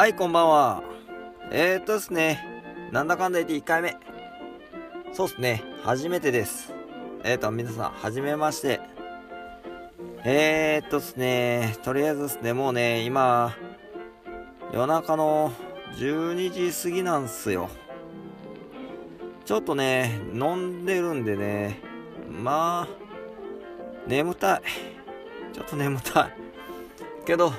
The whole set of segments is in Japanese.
はい、こんばんは。えー、っとですね、なんだかんだ言って1回目。そうっすね、初めてです。えー、っと、皆さん、はじめまして。えー、っとですね、とりあえずですね、もうね、今、夜中の12時過ぎなんすよ。ちょっとね、飲んでるんでね、まあ、眠たい。ちょっと眠たい。けど、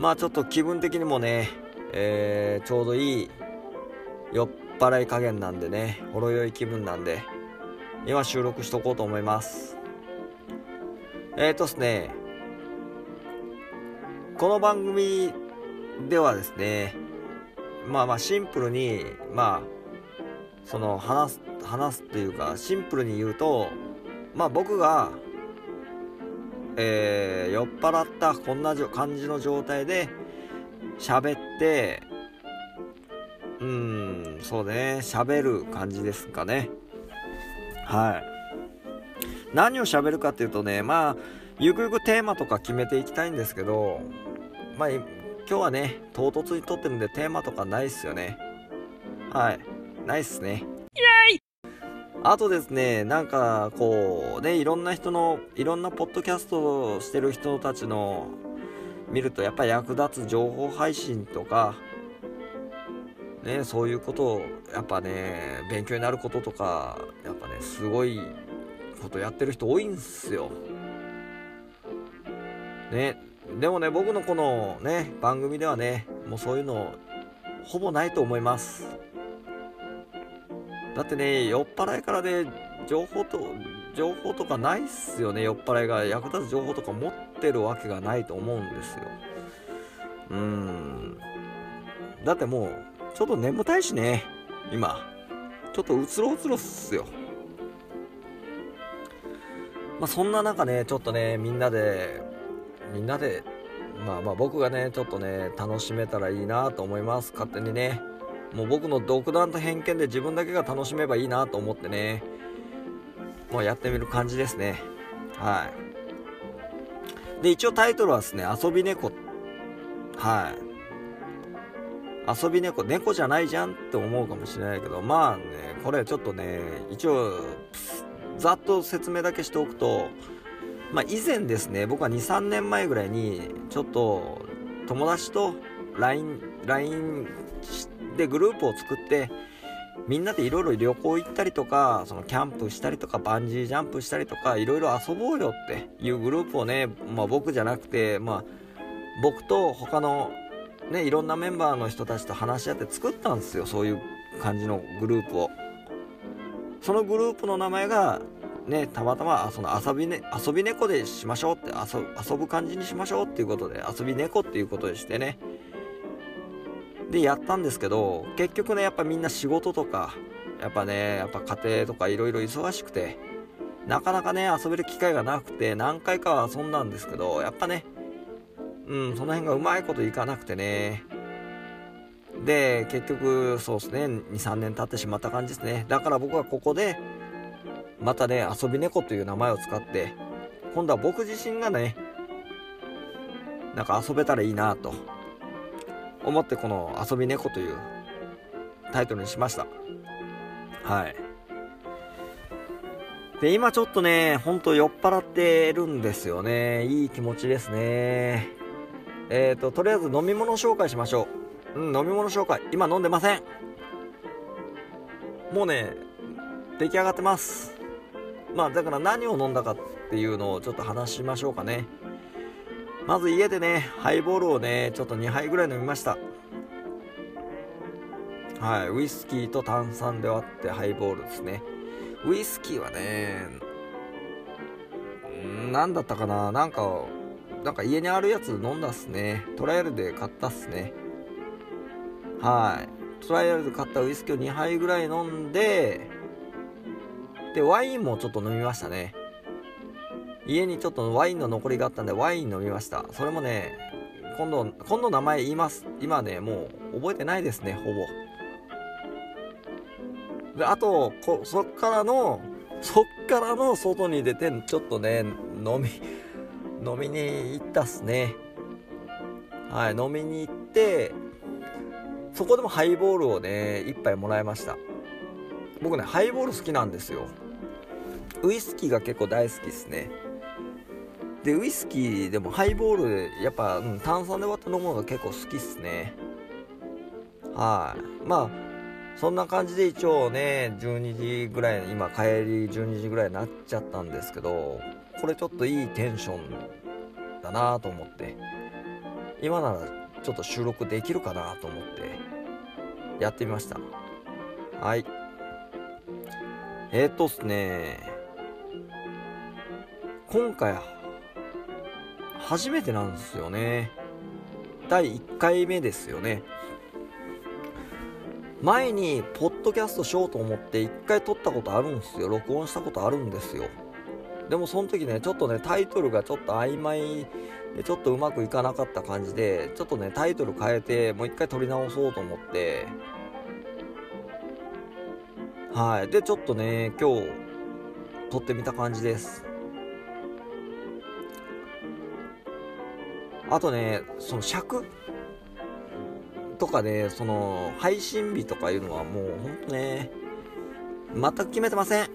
まあちょっと気分的にもね、えー、ちょうどいい酔っ払い加減なんでね、ほろ酔い気分なんで、今収録しとこうと思います。えーとですね、この番組ではですね、まあまあシンプルに、まあ、その話す、話すっていうか、シンプルに言うと、まあ僕が、えー酔っ払ったこんな感じの状態で喋ってうんそうね喋る感じですかね。はい。何を喋るかっていうとねまあゆくゆくテーマとか決めていきたいんですけどまあ今日はね唐突に撮ってるんでテーマとかないっすよね。はい。ないっすね。あとですね、なんかこうね、いろんな人の、いろんなポッドキャストをしてる人たちの見ると、やっぱ役立つ情報配信とか、ね、そういうことを、やっぱね、勉強になることとか、やっぱね、すごいことやってる人多いんすよ。ね、でもね、僕のこのね、番組ではね、もうそういうの、ほぼないと思います。だってね酔っ払いからね情報と情報とかないっすよね。酔っ払いが役立つ情報とか持ってるわけがないと思うんですよ。うーん。だってもうちょっと眠たいしね。今。ちょっとうつろうつろっすよ。まあそんな中ねちょっとねみんなでみんなでまあまあ僕がねちょっとね楽しめたらいいなと思います。勝手にね。もう僕の独断と偏見で自分だけが楽しめばいいなと思ってね。もうやってみる感じですね。はい。で一応タイトルはですね遊び猫。はい。遊び猫。猫じゃないじゃんって思うかもしれないけどまあねこれちょっとね一応ざっと説明だけしておくとまあ以前ですね僕は23年前ぐらいにちょっと友達と LINE, LINE でグループを作ってみんなでいろいろ旅行行ったりとかそのキャンプしたりとかバンジージャンプしたりとかいろいろ遊ぼうよっていうグループをね、まあ、僕じゃなくて、まあ、僕と他のねいろんなメンバーの人たちと話し合って作ったんですよ。そういう感じのグループを。そのグループの名前がねたまたまその遊び,、ね、遊び猫でしましょうって遊遊ぶ感じにしましょうっていうことで遊び猫っていうことでしてね。でやったんですけど結局ねやっぱみんな仕事とかやっぱねやっぱ家庭とかいろいろ忙しくてなかなかね遊べる機会がなくて何回かは遊んだんですけどやっぱねうんその辺がうまいこといかなくてね。で結局そうですね23年経ってしまった感じですね。だから僕はここでまたね遊び猫という名前を使って今度は僕自身がねなんか遊べたらいいなと。思ってこの「遊び猫」というタイトルにしました。はい。で今ちょっとねほんと酔っ払ってるんですよね。いい気持ちですね。えっ、ー、ととりあえず飲み物紹介しましょう。うん飲み物紹介。今飲んでません。もうね出来上がってます。まあだから何を飲んだかっていうのをちょっと話しましょうかね。まず家でねハイボールをねちょっと2杯ぐらい飲みました。はいウイスキーと炭酸で割ってハイボールですね。ウイスキーはね何だったかな？なんかなんか家にあるやつ飲んだっすね。トライアルで買ったっすね。はい。トライアルで買ったウイスキーを2杯ぐらい飲んででワインもちょっと飲みましたね。家にちょっとワインの残りがあったんでワイン飲みました。それもね今度今度名前言います。今ねもう覚えてないですねほぼ。であとこそっからのそっからの外に出てちょっとね飲み飲みに行ったっすね。はい飲みに行ってそこでもハイボールをね1杯もらいました。僕ねハイボール好きなんですよ。ウイスキーが結構大好きですね。でウイスキーでもハイボールでやっぱ、うん、炭酸で割って飲むのが結構好きっすね。はい。まあそんな感じで一応ね12時ぐらい今帰り12時ぐらいになっちゃったんですけどこれちょっといいテンションだなと思って。今ならちょっと収録できるかなと思ってやってみました。はい。えー、っとっすね。今回初めてなんですよね。第1回目ですよね。前にポッドキャストしようと思って1回撮ったことあるんですよ。録音したことあるんですよ。でもその時ねちょっとねタイトルがちょっと曖昧でちょっとうまくいかなかった感じでちょっとねタイトル変えてもう一回撮り直そうと思って。はい。でちょっとね今日撮ってみた感じです。あとねその尺とかで、その、配信日とかいうのはもうほんとね、全く決めてません。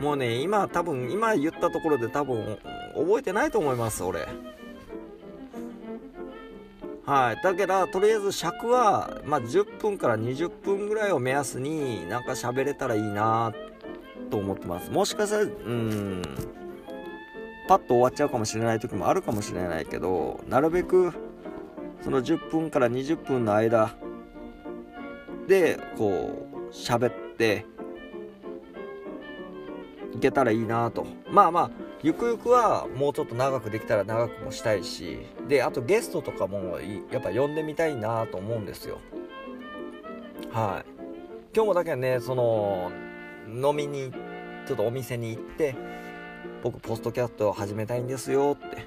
もうね、今多分、今言ったところで多分、覚えてないと思います、俺。はい。だけど、とりあえず尺は、まあ、10分から20分ぐらいを目安になんか喋れたらいいなと思ってます。もしかしたら、うん、パッと終わっちゃうかもしれない時もあるかもしれないけど、なるべくその10分から20分の間でこう喋っていけたらいいなと。まあまあゆくゆくはもうちょっと長くできたら長くもしたいしであとゲストとかもやっぱ呼んでみたいなと思うんですよ。はい。今日もだけねその飲みにちょっとお店に行って僕ポストキャットを始めたいんですよって。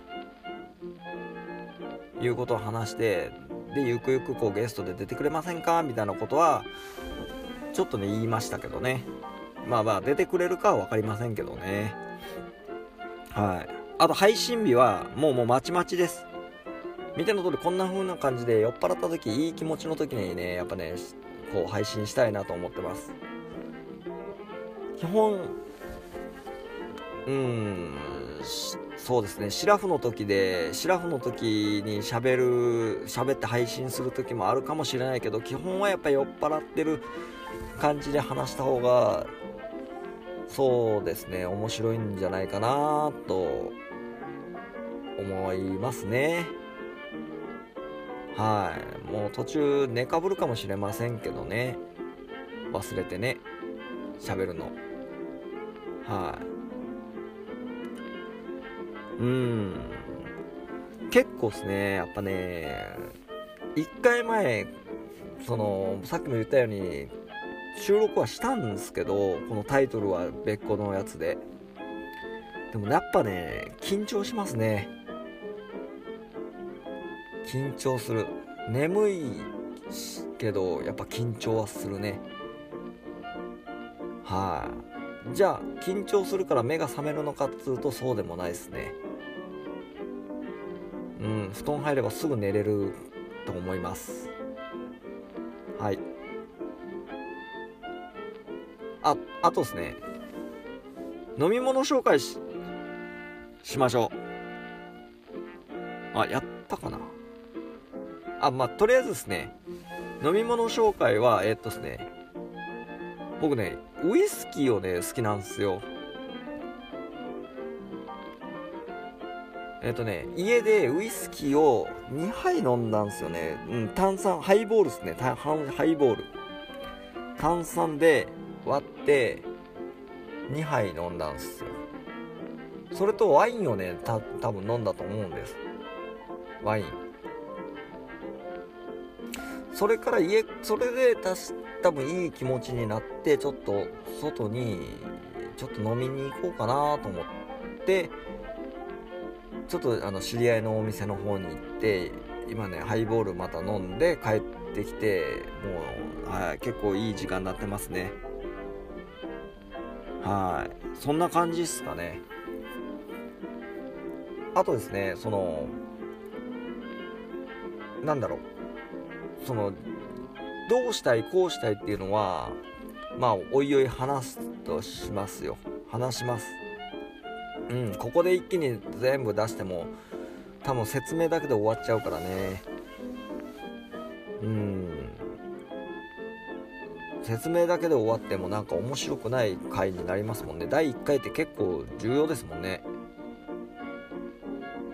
いうことを話してでゆくゆくこうゲストで出てくれませんか？みたいなことはちょっとね言いましたけどね。まあまあ出てくれるかは分かりませんけどね。はい。あと配信日はもうもうまちまちです。見ての通りこんな風な感じで酔っ払った時いい気持ちの時にねやっぱねこう配信したいなと思ってます。基本うんそうですねシラフの時でシラフの時にしゃべる喋って配信する時もあるかもしれないけど基本はやっぱ酔っ払ってる感じで話した方がそうですね面白いんじゃないかなと思いますねはいもう途中寝かぶるかもしれませんけどね忘れてね喋るのはいうん。結構ですねやっぱね1回前そのさっきも言ったように収録はしたんですけどこのタイトルは別個のやつで。でもやっぱね緊張しますね。緊張する。眠いけどやっぱ緊張はするね。はい、じゃあ緊張するから目が覚めるのかっつうとそうでもないですね。うん布団入ればすぐ寝れると思います。はい。ああとですね。飲み物紹介ししましょう。あやったかな。あまあとりあえずですね。飲み物紹介はえー、っとですね。僕ねウイスキーをね好きなんですよ。えっ、とね、家でウイスキーを2杯飲んだんですよね。うん、炭酸、ハイボールですね。ハイボール。炭酸で割って2杯飲んだんですよ。それとワインをね、た多分飲んだと思うんです。ワイン。それから家、それでた多分いい気持ちになって、ちょっと外にちょっと飲みに行こうかなと思って、ちょっとあの知り合いのお店の方に行って今ねハイボールまた飲んで帰ってきてもう、はい、結構いい時間になってますね。はい。そんな感じっすかね。あとですねそのなんだろう。そのどうしたいこうしたいっていうのはまあおいおい話すとしますよ。話します。うんここで一気に全部出しても多分説明だけで終わっちゃうからね。うん。説明だけで終わってもなんか面白くない回になりますもんね。第1回って結構重要ですもんね。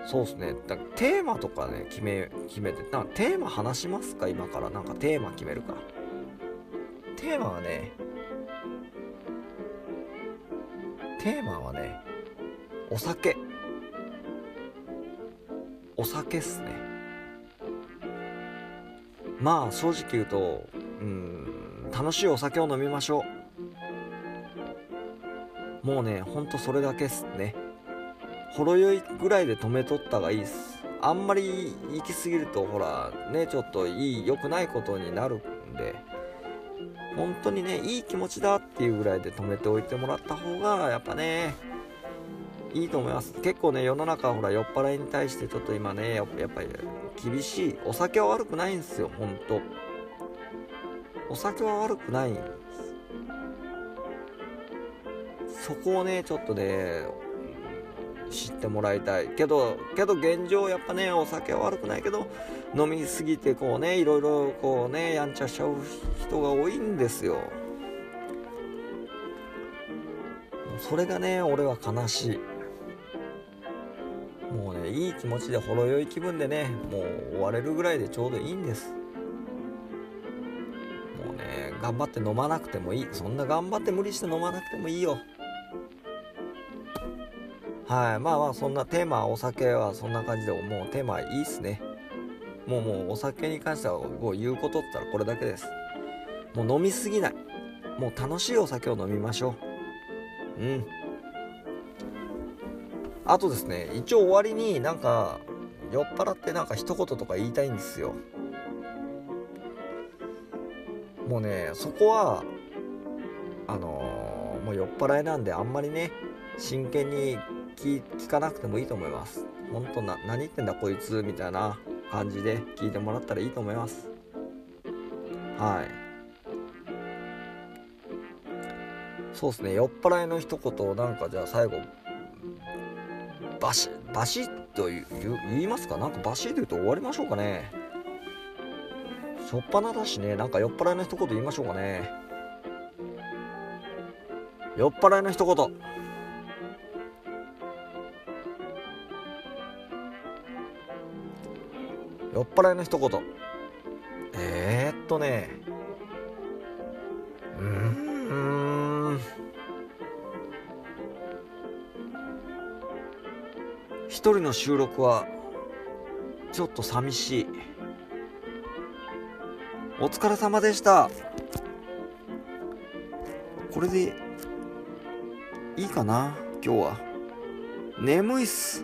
そうっすね。だテーマとかね決め決めてなんかテーマ話しますか？今から。なんかテーマ決めるか。テーマはねテーマはねお酒。お酒っすね。まあ正直言うとうん楽しいお酒を飲みましょう。もうねほんとそれだけっすね。ほろ酔いぐらいで止めとったがいいっす。あんまり行き過ぎるとほらねちょっといい良くないことになるんで。本当にねいい気持ちだっていうぐらいで止めておいてもらった方がやっぱねいいと思います。結構ね世の中ほら酔っ払いに対してちょっと今ねやっぱり厳しい。お酒は悪くないんですよほんと。お酒は悪くないんです。そこをねちょっとね知ってもらいたい。けどけど現状やっぱねお酒は悪くないけど飲みすぎてこうねいろいろこうねやんちゃしちゃう人が多いんですよ。それがね俺は悲しい。気持ちでほろ酔い気分でねもう終われるぐらいでちょうどいいんです。もうね頑張って飲まなくてもいい。そんな頑張って無理して飲まなくてもいいよ。はいまあまあそんなテーマお酒はそんな感じでもうテーマいいっすね。もうもうお酒に関してはもう言うことって言ったらこれだけです。もう飲みすぎない。もう楽しいお酒を飲みましょう。うん。あとですね一応終わりになんか酔っ払ってなんか一言とか言いたいんですよ。もうねそこはあのー、もう酔っ払いなんであんまりね真剣に聞聞かなくてもいいと思います。本当な何言ってんだこいつみたいな感じで聞いてもらったらいいと思います。はい。そうですね酔っ払いの一言をなんかじゃあ最後バシバシッと言言いますか？なんかバシッと言うと終わりましょうかね。しょっぱなだしね。なんか酔っ払いの一言言いましょうかね。酔っ払いの一言。酔っ払いの一言。えー、っとね。一人の収録はちょっと寂しい。お疲れ様でした。これでいいかな？今日は。眠いっす。